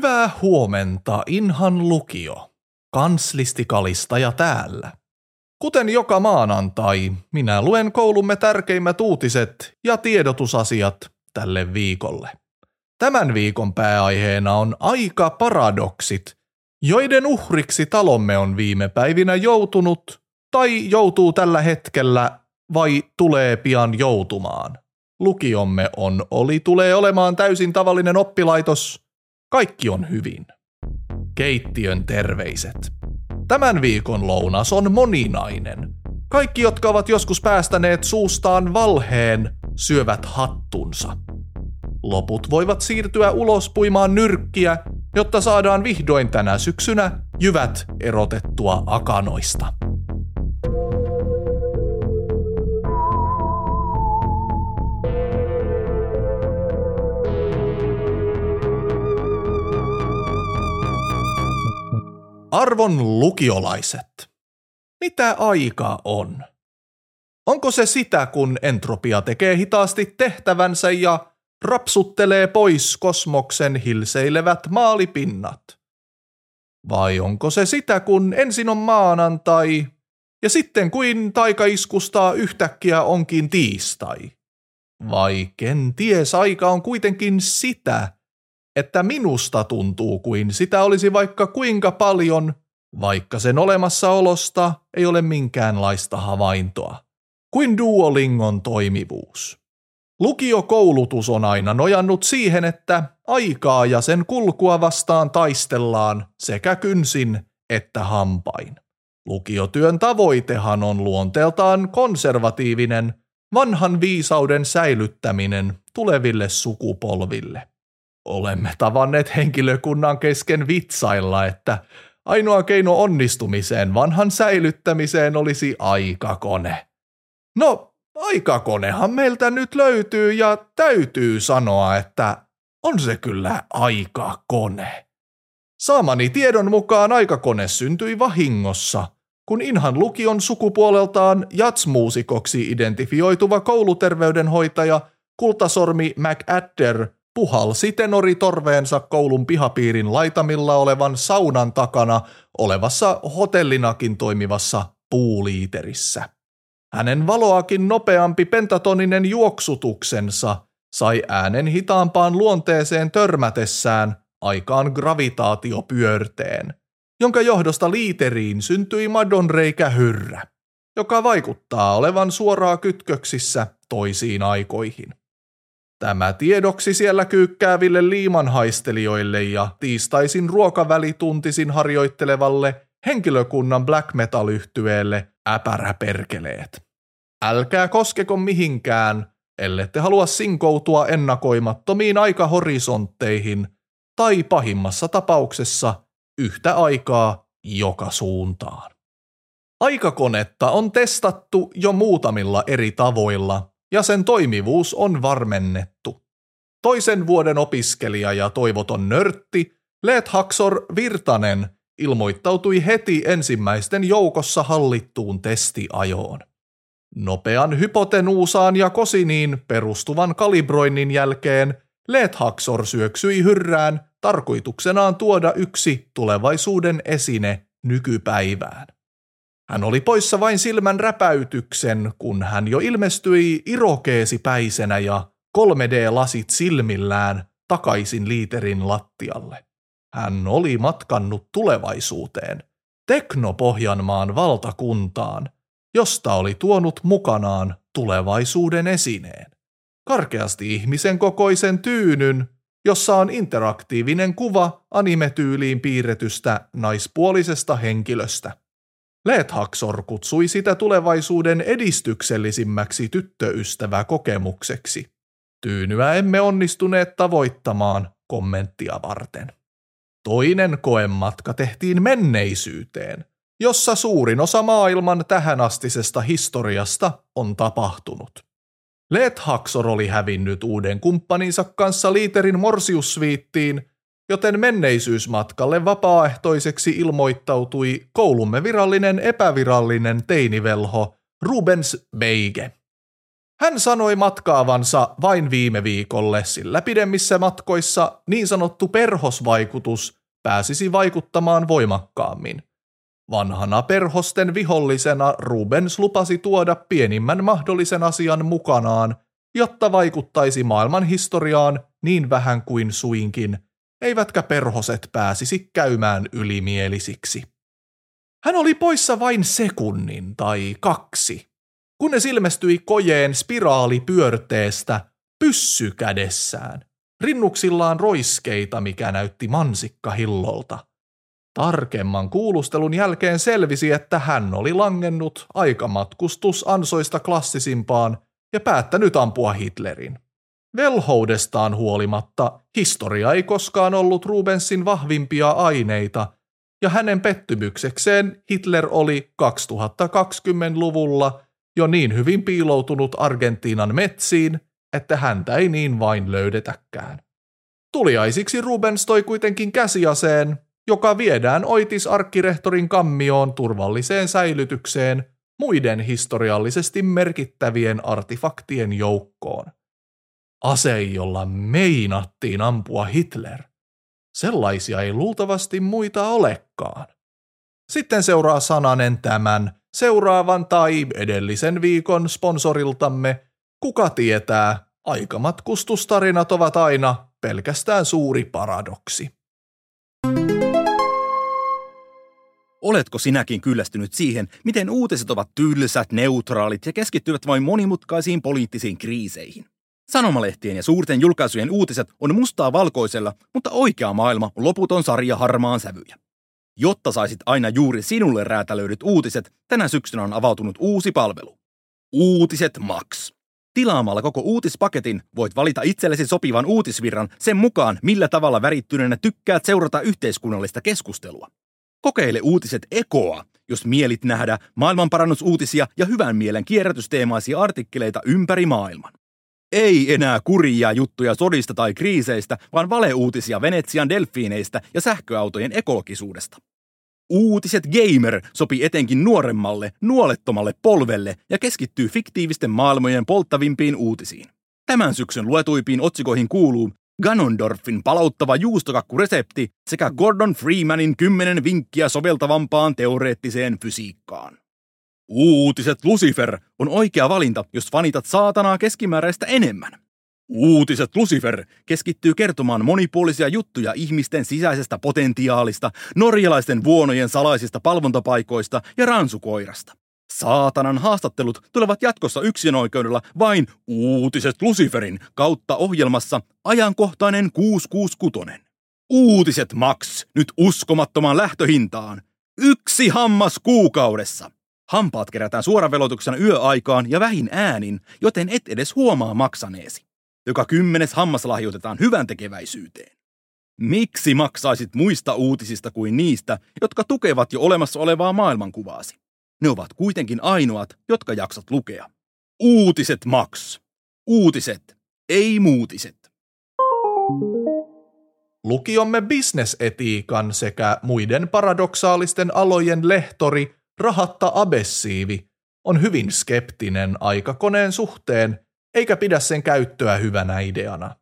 Hyvää huomenta, Inhan lukio. Kanslistikalista ja täällä. Kuten joka maanantai, minä luen koulumme tärkeimmät uutiset ja tiedotusasiat tälle viikolle. Tämän viikon pääaiheena on aika paradoksit, joiden uhriksi talomme on viime päivinä joutunut tai joutuu tällä hetkellä vai tulee pian joutumaan. Lukiomme on oli tulee olemaan täysin tavallinen oppilaitos. Kaikki on hyvin. Keittiön terveiset. Tämän viikon lounas on moninainen. Kaikki, jotka ovat joskus päästäneet suustaan valheen, syövät hattunsa. Loput voivat siirtyä ulos puimaan nyrkkiä, jotta saadaan vihdoin tänä syksynä jyvät erotettua akanoista. Arvon lukiolaiset, mitä aika on? Onko se sitä, kun entropia tekee hitaasti tehtävänsä ja rapsuttelee pois kosmoksen hilseilevät maalipinnat? Vai onko se sitä, kun ensin on maanantai ja sitten kuin taikaiskustaa yhtäkkiä onkin tiistai? Vai kenties aika on kuitenkin sitä, että minusta tuntuu kuin sitä olisi vaikka kuinka paljon, vaikka sen olemassaolosta ei ole minkäänlaista havaintoa, kuin Duolingon toimivuus. Lukiokoulutus on aina nojannut siihen, että aikaa ja sen kulkua vastaan taistellaan sekä kynsin että hampain. Lukiotyön tavoitehan on luonteeltaan konservatiivinen, vanhan viisauden säilyttäminen tuleville sukupolville. Olemme tavanneet henkilökunnan kesken vitsailla, että ainoa keino onnistumiseen vanhan säilyttämiseen olisi aikakone. No, aikakonehan meiltä nyt löytyy ja täytyy sanoa, että on se kyllä aikakone. Saamani tiedon mukaan aikakone syntyi vahingossa, kun Inhan lukion sukupuoleltaan jatsmuusikoksi identifioituva kouluterveydenhoitaja Kultasormi McAdder – puhalsi tenoritorveensa koulun pihapiirin laitamilla olevan saunan takana olevassa hotellinakin toimivassa puuliiterissä. Hänen valoakin nopeampi pentatoninen juoksutuksensa sai äänen hitaampaan luonteeseen törmätessään aikaan gravitaatiopyörteen, jonka johdosta liiteriin syntyi madonreikä hyrrä, joka vaikuttaa olevan suoraa kytköksissä toisiin aikoihin. Tämä tiedoksi siellä kyykkääville liimanhaistelijoille ja tiistaisin ruokavälituntisin harjoittelevalle henkilökunnan black metal yhtyeelle äpäräperkeleet. Älkää koskeko mihinkään, ellette halua sinkoutua ennakoimattomiin aikahorisontteihin tai pahimmassa tapauksessa yhtä aikaa joka suuntaan. Aikakonetta on testattu jo muutamilla eri tavoilla ja sen toimivuus on varmennettu. Toisen vuoden opiskelija ja toivoton nörtti Leet Haksor Virtanen ilmoittautui heti ensimmäisten joukossa hallittuun testiajoon. Nopean hypotenuusaan ja kosiniin perustuvan kalibroinnin jälkeen Leet Haksor syöksyi hyrrään tarkoituksenaan tuoda yksi tulevaisuuden esine nykypäivään. Hän oli poissa vain silmän räpäytyksen, kun hän jo ilmestyi irokeesipäisenä ja 3D-lasit silmillään takaisin liiterin lattialle. Hän oli matkannut tulevaisuuteen, Teknopohjanmaan valtakuntaan, josta oli tuonut mukanaan tulevaisuuden esineen. Karkeasti ihmisen kokoisen tyynyn, jossa on interaktiivinen kuva animetyyliin piirretystä naispuolisesta henkilöstä. Lethaksor kutsui sitä tulevaisuuden edistyksellisimmäksi tyttöystäväkokemukseksi. Tyynyä emme onnistuneet tavoittamaan kommenttia varten. Toinen koematka tehtiin menneisyyteen, jossa suurin osa maailman tähänastisesta historiasta on tapahtunut. Lethaksor oli hävinnyt uuden kumppaninsa kanssa liiterin Morsiusviittiin joten menneisyysmatkalle vapaaehtoiseksi ilmoittautui koulumme virallinen epävirallinen teinivelho Rubens Beige. Hän sanoi matkaavansa vain viime viikolle, sillä pidemmissä matkoissa niin sanottu perhosvaikutus pääsisi vaikuttamaan voimakkaammin. Vanhana perhosten vihollisena Rubens lupasi tuoda pienimmän mahdollisen asian mukanaan, jotta vaikuttaisi maailman historiaan niin vähän kuin suinkin, eivätkä perhoset pääsisi käymään ylimielisiksi. Hän oli poissa vain sekunnin tai kaksi, kunnes ilmestyi kojeen spiraalipyörteestä pyssy kädessään, rinnuksillaan roiskeita, mikä näytti mansikkahillolta. Tarkemman kuulustelun jälkeen selvisi, että hän oli langennut aikamatkustus ansoista klassisimpaan ja päättänyt ampua Hitlerin. Velhoudestaan huolimatta historia ei koskaan ollut Rubensin vahvimpia aineita, ja hänen pettymyksekseen Hitler oli 2020-luvulla jo niin hyvin piiloutunut Argentiinan metsiin, että häntä ei niin vain löydetäkään. Tuliaisiksi Rubens toi kuitenkin käsiaseen, joka viedään oitis-arkkirehtorin kammioon turvalliseen säilytykseen muiden historiallisesti merkittävien artifaktien joukkoon. Ase, jolla meinattiin ampua Hitler. Sellaisia ei luultavasti muita olekaan. Sitten seuraa sananen tämän seuraavan tai edellisen viikon sponsoriltamme. Kuka tietää, aikamatkustustarinat ovat aina pelkästään suuri paradoksi. Oletko sinäkin kyllästynyt siihen, miten uutiset ovat tylsät, neutraalit ja keskittyvät vain monimutkaisiin poliittisiin kriiseihin? Sanomalehtien ja suurten julkaisujen uutiset on mustaa valkoisella, mutta oikea maailma on loputon sarja harmaan sävyjä. Jotta saisit aina juuri sinulle räätälöidyt uutiset, tänä syksynä on avautunut uusi palvelu. Uutiset Max. Tilaamalla koko uutispaketin voit valita itsellesi sopivan uutisvirran sen mukaan, millä tavalla värittyneenä tykkäät seurata yhteiskunnallista keskustelua. Kokeile uutiset ekoa, jos mielit nähdä maailmanparannusuutisia ja hyvän mielen kierrätysteemaisia artikkeleita ympäri maailman. Ei enää kurjia juttuja sodista tai kriiseistä, vaan valeuutisia Venetsian delfiineistä ja sähköautojen ekologisuudesta. Uutiset Gamer sopi etenkin nuoremmalle, nuolettomalle polvelle ja keskittyy fiktiivisten maailmojen polttavimpiin uutisiin. Tämän syksyn luetuimpiin otsikoihin kuuluu Ganondorfin palauttava juustokakkuresepti sekä Gordon Freemanin kymmenen vinkkiä soveltavampaan teoreettiseen fysiikkaan. Uutiset Lucifer on oikea valinta, jos fanitat saatanaa keskimääräistä enemmän. Uutiset Lucifer keskittyy kertomaan monipuolisia juttuja ihmisten sisäisestä potentiaalista, norjalaisten vuonojen salaisista palvontapaikoista ja ransukoirasta. Saatanan haastattelut tulevat jatkossa yksinoikeudella vain Uutiset Luciferin kautta ohjelmassa ajankohtainen 666. Uutiset Max nyt uskomattomaan lähtöhintaan. Yksi hammas kuukaudessa. Hampaat kerätään suoravelotuksena yöaikaan ja vähin äänin, joten et edes huomaa maksaneesi. Joka kymmenes hammas lahjoitetaan hyvän tekeväisyyteen. Miksi maksaisit muista uutisista kuin niistä, jotka tukevat jo olemassa olevaa maailmankuvaasi? Ne ovat kuitenkin ainoat, jotka jaksat lukea. Uutiset Max. Uutiset, ei muutiset. Lukiomme bisnesetiikan sekä muiden paradoksaalisten alojen lehtori Rahatta Abessiivi on hyvin skeptinen aikakoneen suhteen, eikä pidä sen käyttöä hyvänä ideana.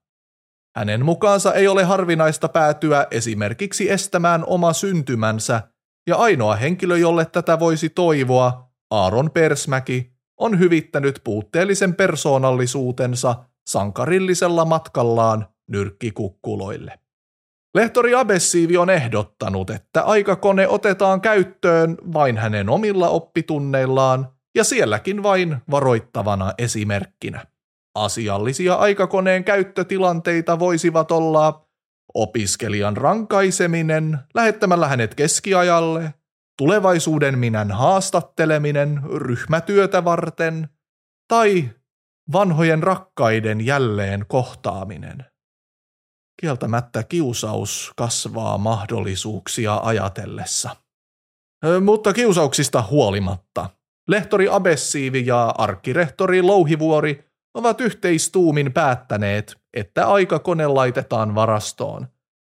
Hänen mukaansa ei ole harvinaista päätyä esimerkiksi estämään oma syntymänsä ja ainoa henkilö, jolle tätä voisi toivoa, Aaron Persmäki, on hyvittänyt puutteellisen persoonallisuutensa sankarillisella matkallaan nyrkkikukkuloille. Lehtori Abessiivi on ehdottanut, että aikakone otetaan käyttöön vain hänen omilla oppitunneillaan ja sielläkin vain varoittavana esimerkkinä. Asiallisia aikakoneen käyttötilanteita voisivat olla opiskelijan rankaiseminen lähettämällä hänet keskiajalle, tulevaisuuden minän haastatteleminen ryhmätyötä varten tai vanhojen rakkaiden jälleen kohtaaminen. Kieltämättä kiusaus kasvaa mahdollisuuksia ajatellessa. Mutta kiusauksista huolimatta. Lehtori Abessiivi ja arkkirehtori Louhivuori ovat yhteistuumin päättäneet, että aikakone laitetaan varastoon.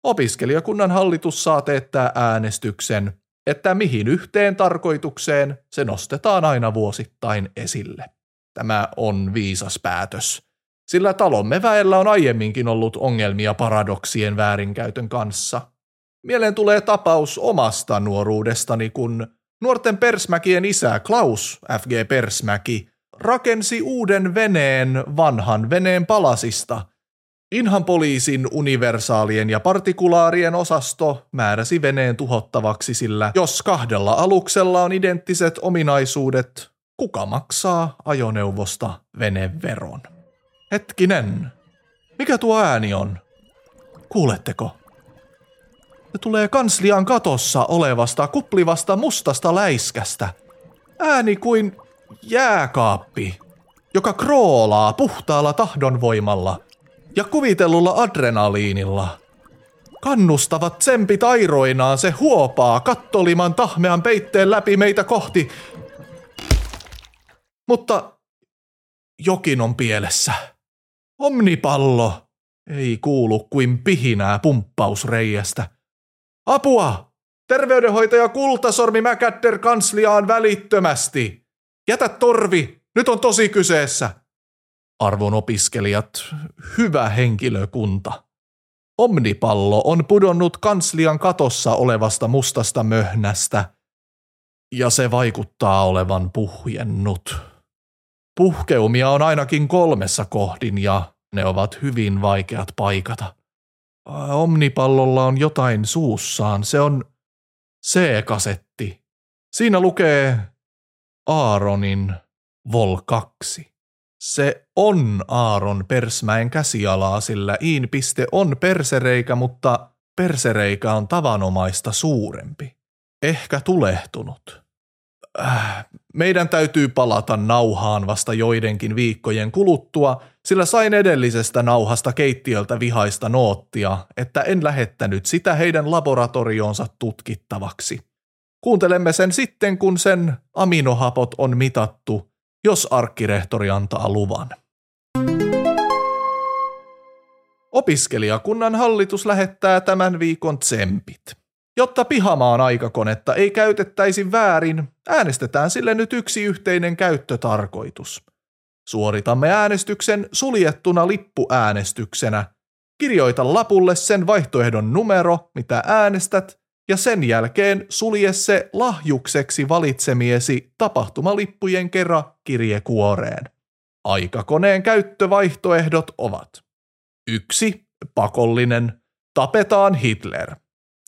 Opiskelijakunnan hallitus saa teettää äänestyksen, että mihin yhteen tarkoitukseen se nostetaan aina vuosittain esille. tämä on viisas päätös, sillä talomme väellä on aiemminkin ollut ongelmia paradoksien väärinkäytön kanssa. Mieleen tulee tapaus omasta nuoruudestani, kun nuorten Persmäkien isä Klaus F.G. Persmäki rakensi uuden veneen vanhan veneen palasista. Inhan poliisin universaalien ja partikulaarien osasto määräsi veneen tuhottavaksi, sillä jos kahdella aluksella on identtiset ominaisuudet, kuka maksaa ajoneuvosta veneveron? Hetkinen, mikä tuo ääni on? Kuuletteko? Se tulee kanslian katossa olevasta kuplivasta mustasta läiskästä. Ääni kuin jääkaappi, joka kroolaa puhtaalla tahdonvoimalla ja kuvitellulla adrenaliinilla. Kannustavat tsempit airoinaan se huopaa kattoliman tahmean peitteen läpi meitä kohti. Mutta jokin on pielessä. Omnipallo ei kuulu kuin pihinää pumppausreijästä. Apua! Terveydenhoitaja Kultasormi Mäkätter kansliaan välittömästi. Jätä torvi, nyt on tosi kyseessä. Arvon opiskelijat, hyvä henkilökunta. Omnipallo on pudonnut kanslian katossa olevasta mustasta möhnästä, ja se vaikuttaa olevan puhjennut. Puhkeumia on ainakin kolmessa kohdin ja ne ovat hyvin vaikeat paikata. Omnipallolla on jotain suussaan, se on C-kasetti. Siinä lukee Aaronin Vol 2. Se on Aaron Persmäen käsialaa, sillä iin piste on persereikä, mutta persereikä on tavanomaista suurempi. Ehkä tulehtunut. Meidän täytyy palata nauhaan vasta joidenkin viikkojen kuluttua, sillä sain edellisestä nauhasta keittiöltä vihaista noottia, että en lähettänyt sitä heidän laboratorionsa tutkittavaksi. Kuuntelemme sen sitten, kun sen aminohapot on mitattu, jos arkkirehtori antaa luvan. Opiskelijakunnan hallitus lähettää tämän viikon tsempit. Jotta pihamaan aikakonetta ei käytettäisi väärin, äänestetään sille nyt yksi yhteinen käyttötarkoitus. Suoritamme äänestyksen suljettuna lippuäänestyksenä. Kirjoita lapulle sen vaihtoehdon numero, mitä äänestät, ja sen jälkeen sulje se lahjukseksi valitsemiesi tapahtumalippujen kerran kirjekuoreen. Aikakoneen käyttövaihtoehdot ovat 1. Pakollinen. Tapetaan Hitler.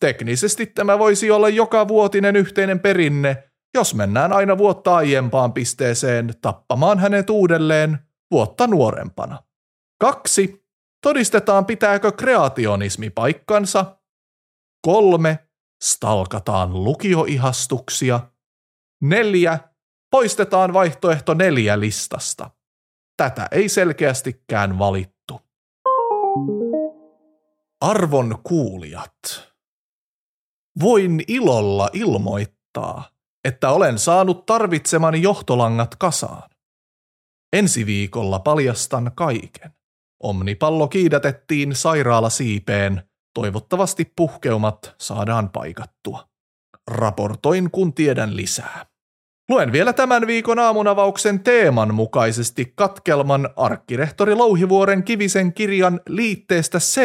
Teknisesti tämä voisi olla joka vuotinen yhteinen perinne, jos mennään aina vuotta aiempaan pisteeseen tappamaan hänet uudelleen vuotta nuorempana. Kaksi. Todistetaan pitääkö kreationismi paikkansa. Kolme. Stalkataan lukioihastuksia. Neljä. Poistetaan vaihtoehto neljä listasta. Tätä ei selkeästikään valittu. Arvon kuulijat. Voin ilolla ilmoittaa, että olen saanut tarvitsemani johtolangat kasaan. Ensi viikolla paljastan kaiken. Omnipallo kiidätettiin sairaalasiipeen, toivottavasti puhkeumat saadaan paikattua. Raportoin, kun tiedän lisää. Luen vielä tämän viikon aamunavauksen teeman mukaisesti katkelman arkkirehtori Louhivuoren Kivisen kirjan liitteestä C,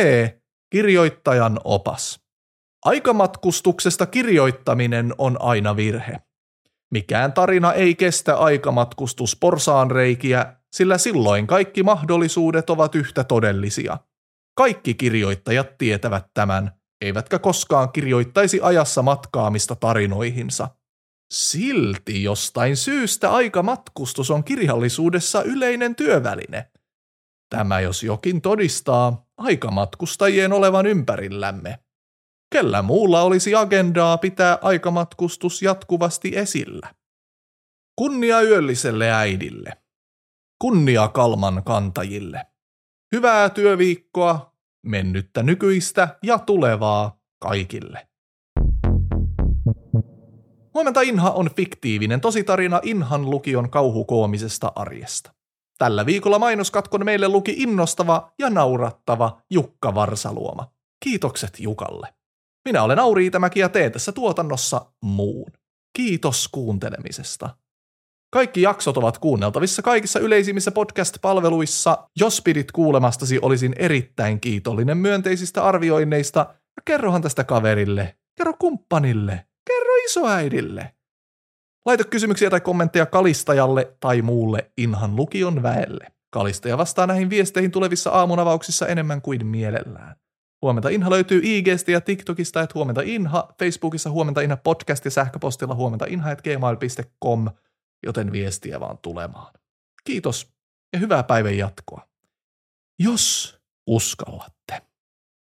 kirjoittajan opas. Aikamatkustuksesta kirjoittaminen on aina virhe. Mikään tarina ei kestä aikamatkustus porsaanreikiä, sillä silloin kaikki mahdollisuudet ovat yhtä todellisia. Kaikki kirjoittajat tietävät tämän, eivätkä koskaan kirjoittaisi ajassa matkaamista tarinoihinsa. Silti jostain syystä aikamatkustus on kirjallisuudessa yleinen työväline. Tämä jos jokin todistaa aikamatkustajien olevan ympärillämme. Kellä muulla olisi agendaa pitää aikamatkustus jatkuvasti esillä? Kunnia yölliselle äidille. Kunnia kalman kantajille. Hyvää työviikkoa, mennyttä nykyistä ja tulevaa kaikille. Huomenta Inha on fiktiivinen tositarina Inhan lukion kauhukoomisesta arjesta. Tällä viikolla mainoskatkon meille luki innostava ja naurattava Jukka Varsaluoma. Kiitokset Jukalle. Minä olen Auri Itämäki ja teen tässä tuotannossa muun. Kiitos kuuntelemisesta. Kaikki jaksot ovat kuunneltavissa kaikissa yleisimmissä podcast-palveluissa. Jos pidit kuulemastasi, olisin erittäin kiitollinen myönteisistä arvioinneista. Ja kerrohan tästä kaverille, kerro kumppanille, kerro isoäidille. Laita kysymyksiä tai kommentteja Kalistajalle tai muulle Inhan lukion väelle. Kalistaja vastaa näihin viesteihin tulevissa aamunavauksissa enemmän kuin mielellään. Huomenta Inha löytyy IGstä ja TikTokista, että huomenta Inha, Facebookissa huomenta Inha podcast ja sähköpostilla huomenta inha.gmail.com, joten viestiä vaan tulemaan. Kiitos ja hyvää päivän jatkoa. Jos uskallatte.